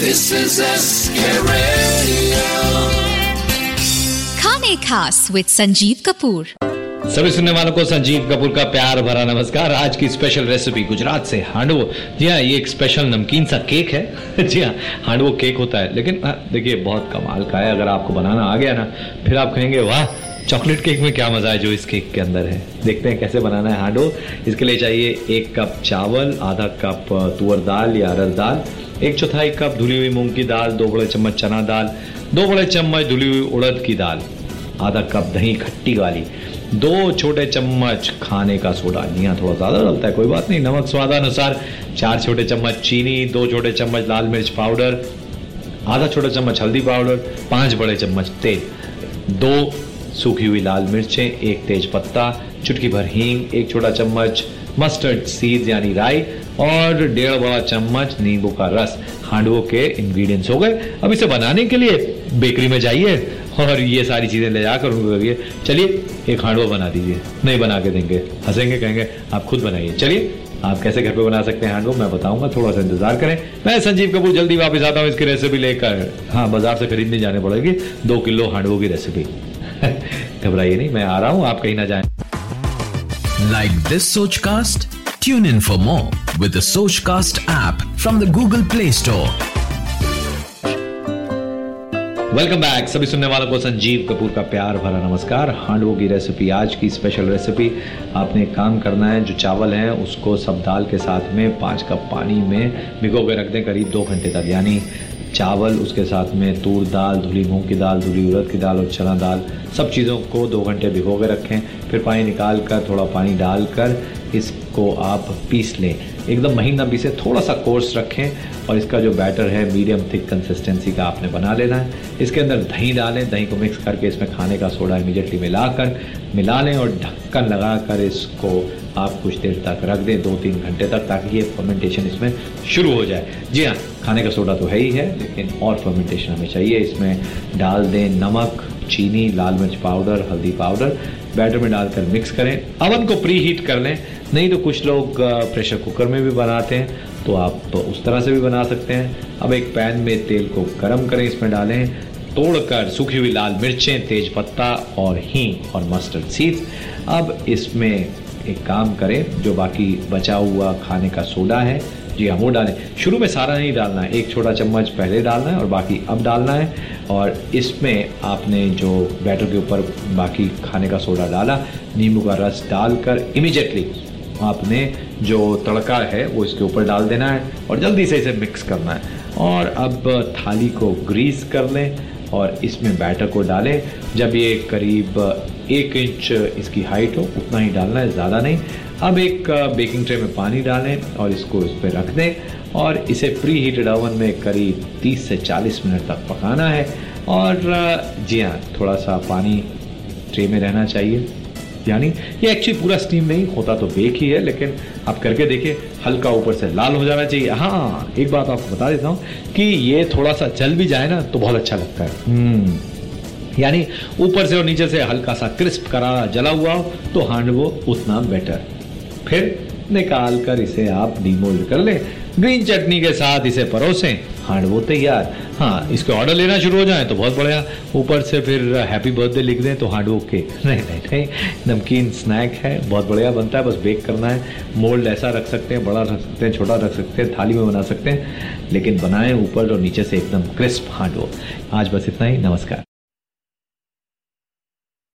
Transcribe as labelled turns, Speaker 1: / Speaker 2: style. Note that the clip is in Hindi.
Speaker 1: This is SK Radio.
Speaker 2: खाने खास विद संजीव कपूर।
Speaker 3: सभी सुनने वालों को संजीव कपूर का प्यार भरा नमस्कार। आज की स्पेशल रेसिपी गुजरात से हांडवो। जी हाँ ये एक स्पेशल नमकीन सा केक है। जी हाँ हांडवो केक होता है। लेकिन हाँ, देखिए बहुत कमाल का है। अगर आपको बनाना आ गया ना फिर आप कहेंगे वाह चॉकलेट केक में क्या मज़ा है जो इस केक के अंदर है? देखते हैं कैसे बनाना है हांडो। इसके लिए चाहिए एक कप चावल, आधा कप तुअर दाल या अरहर दाल, एक चौथाई कप धुली हुई मूंग की दाल, दो बड़े चम्मच चना दाल, दो बड़े चम्मच धुली हुई उड़द की दाल, आधा कप दही खट्टी वाली, दो छोटे चम्मच खाने का सोडा। जी थोड़ा ज़्यादा डलता है, कोई बात नहीं। नमक स्वादानुसार चार छोटे चम्मच चीनी, दो छोटे चम्मच लाल मिर्च पाउडर, आधा छोटा चम्मच हल्दी पाउडर, पाँच बड़े चम्मच तेल, दो सूखी हुई लाल मिर्चें, एक तेज पत्ता, चुटकी भर हींग, एक छोटा चम्मच मस्टर्ड सीड यानी राई, और डेढ़ बड़ा चम्मच नींबू का रस। हांडवों के इंग्रेडिएंट्स हो गए। अब इसे बनाने के लिए बेकरी में जाइए और ये सारी चीज़ें ले जाकर उनको करिए। चलिए, एक हांडवा बना दीजिए। नहीं बना के देंगे। हंसेंगे, कहेंगे, आप खुद बनाइए। चलिए, आप कैसे घर पे बना सकते हैं हांडवो, मैं बताऊँगा थोड़ा सा इंतज़ार करें। मैं संजीव कपूर, जल्दी वापस आता हूँ इसकी रेसिपी लेकर। हाँ बाज़ार से खरीदने जाने पड़ेगी। दो किलो हांडवो की रेसिपी घबराइए नहीं मैं आ रहा हूँ आप कहीं ना जाए
Speaker 4: Like this Sochcast? Tune in for more with the Sochcast app from the Google Play Store.
Speaker 3: Welcome back सभी सुनने वालों को संजीव कपूर का प्यार भरा नमस्कार हांडवों की रेसिपी आज की स्पेशल रेसिपी आपने एक काम करना है जो चावल हैं उसको सब दाल के साथ में पाँच कप पानी में भिगो के रख दें करीब दो घंटे तक यानी चावल, उसके साथ में तूर दाल, धुली मूंग की दाल, धुली उड़द की दाल और चना दाल, सब चीज़ों को दो घंटे भिगो के रखें। फिर पानी निकाल कर थोड़ा पानी डालकर इसको आप पीस लें। एकदम महीना पीसे थोड़ा सा कोर्स रखें और इसका जो बैटर है, मीडियम थिक कंसिस्टेंसी का आपने बना लेना है। इसके अंदर दही डालें, दही को मिक्स करके इसमें खाने का सोडा इमीडिएटली मिलाकर, मिला लें और ढक्कन लगा कर इसको आप कुछ देर तक रख दें, दो तीन घंटे तक, ताकि ये फर्मेंटेशन इसमें शुरू हो जाए। जी हाँ खाने का सोडा तो है ही है, लेकिन और फर्मेंटेशन हमें चाहिए। इसमें डाल दें नमक, चीनी, लाल मिर्च पाउडर हल्दी पाउडर बैटर में डालकर मिक्स करें। अवन को प्री हीट कर लें। नहीं तो कुछ लोग प्रेशर कुकर में भी बनाते हैं तो आप उस तरह से भी बना सकते हैं। अब एक पैन में तेल को गर्म करें, इसमें डालें। तोड़कर सूखी हुई लाल मिर्चें, तेज पत्ता और हींग और मस्टर्ड सीड्स अब इसमें एक काम करें, जो बाकी बचा हुआ खाने का सोडा है, जी हाँ वो डालें। शुरू में सारा नहीं डालना है, एक छोटा चम्मच पहले डालना है और बाकी अब डालना है। और इसमें आपने जो बैटर के ऊपर बाकी खाने का सोडा डाला, नींबू का रस डालकर इमिजिएटली आपने जो तड़का है, वो इसके ऊपर डाल देना है और जल्दी से इसे मिक्स करना है। और अब थाली को ग्रीस कर लें। और इसमें बैटर को डालें। जब ये करीब एक इंच इसकी हाइट हो, उतना ही डालना है, ज़्यादा नहीं। अब एक बेकिंग ट्रे में पानी डालें और इसको इस पर रख दें और इसे प्री हीटेड ओवन में करीब 30 से 40 मिनट तक पकाना है। और जी हाँ थोड़ा सा पानी ट्रे में रहना चाहिए। यानी ये एक्चुअली पूरा स्टीम नहीं होता तो बेक ही है लेकिन आप करके देखिए हल्का ऊपर से लाल हो जाना चाहिए। हाँ एक बात आपको बता देता हूँ कि ये थोड़ा सा जल भी जाए ना तो बहुत अच्छा लगता है। हम्म। यानी ऊपर से और नीचे से हल्का सा क्रिस्प करारा जला हुआ हो तो हांडवो उतना बेटर फिर निकाल कर इसे आप डीमोल्ड कर लें। ग्रीन चटनी के साथ इसे परोसें। हांडवो तैयार। हाँ इसके ऑर्डर लेना शुरू हो जाए तो बहुत बढ़िया। ऊपर से फिर हैप्पी बर्थडे लिख दें तो हाँ के नहीं नहीं नहीं, नमकीन स्नैक है, बहुत बढ़िया बनता है, बस बेक करना है। मोल्ड ऐसा रख सकते हैं, बड़ा रख सकते हैं, छोटा रख सकते हैं, थाली में बना सकते हैं, लेकिन बनाएँ ऊपर और नीचे से एकदम क्रिस्प हांडवो आज बस इतना ही, नमस्कार।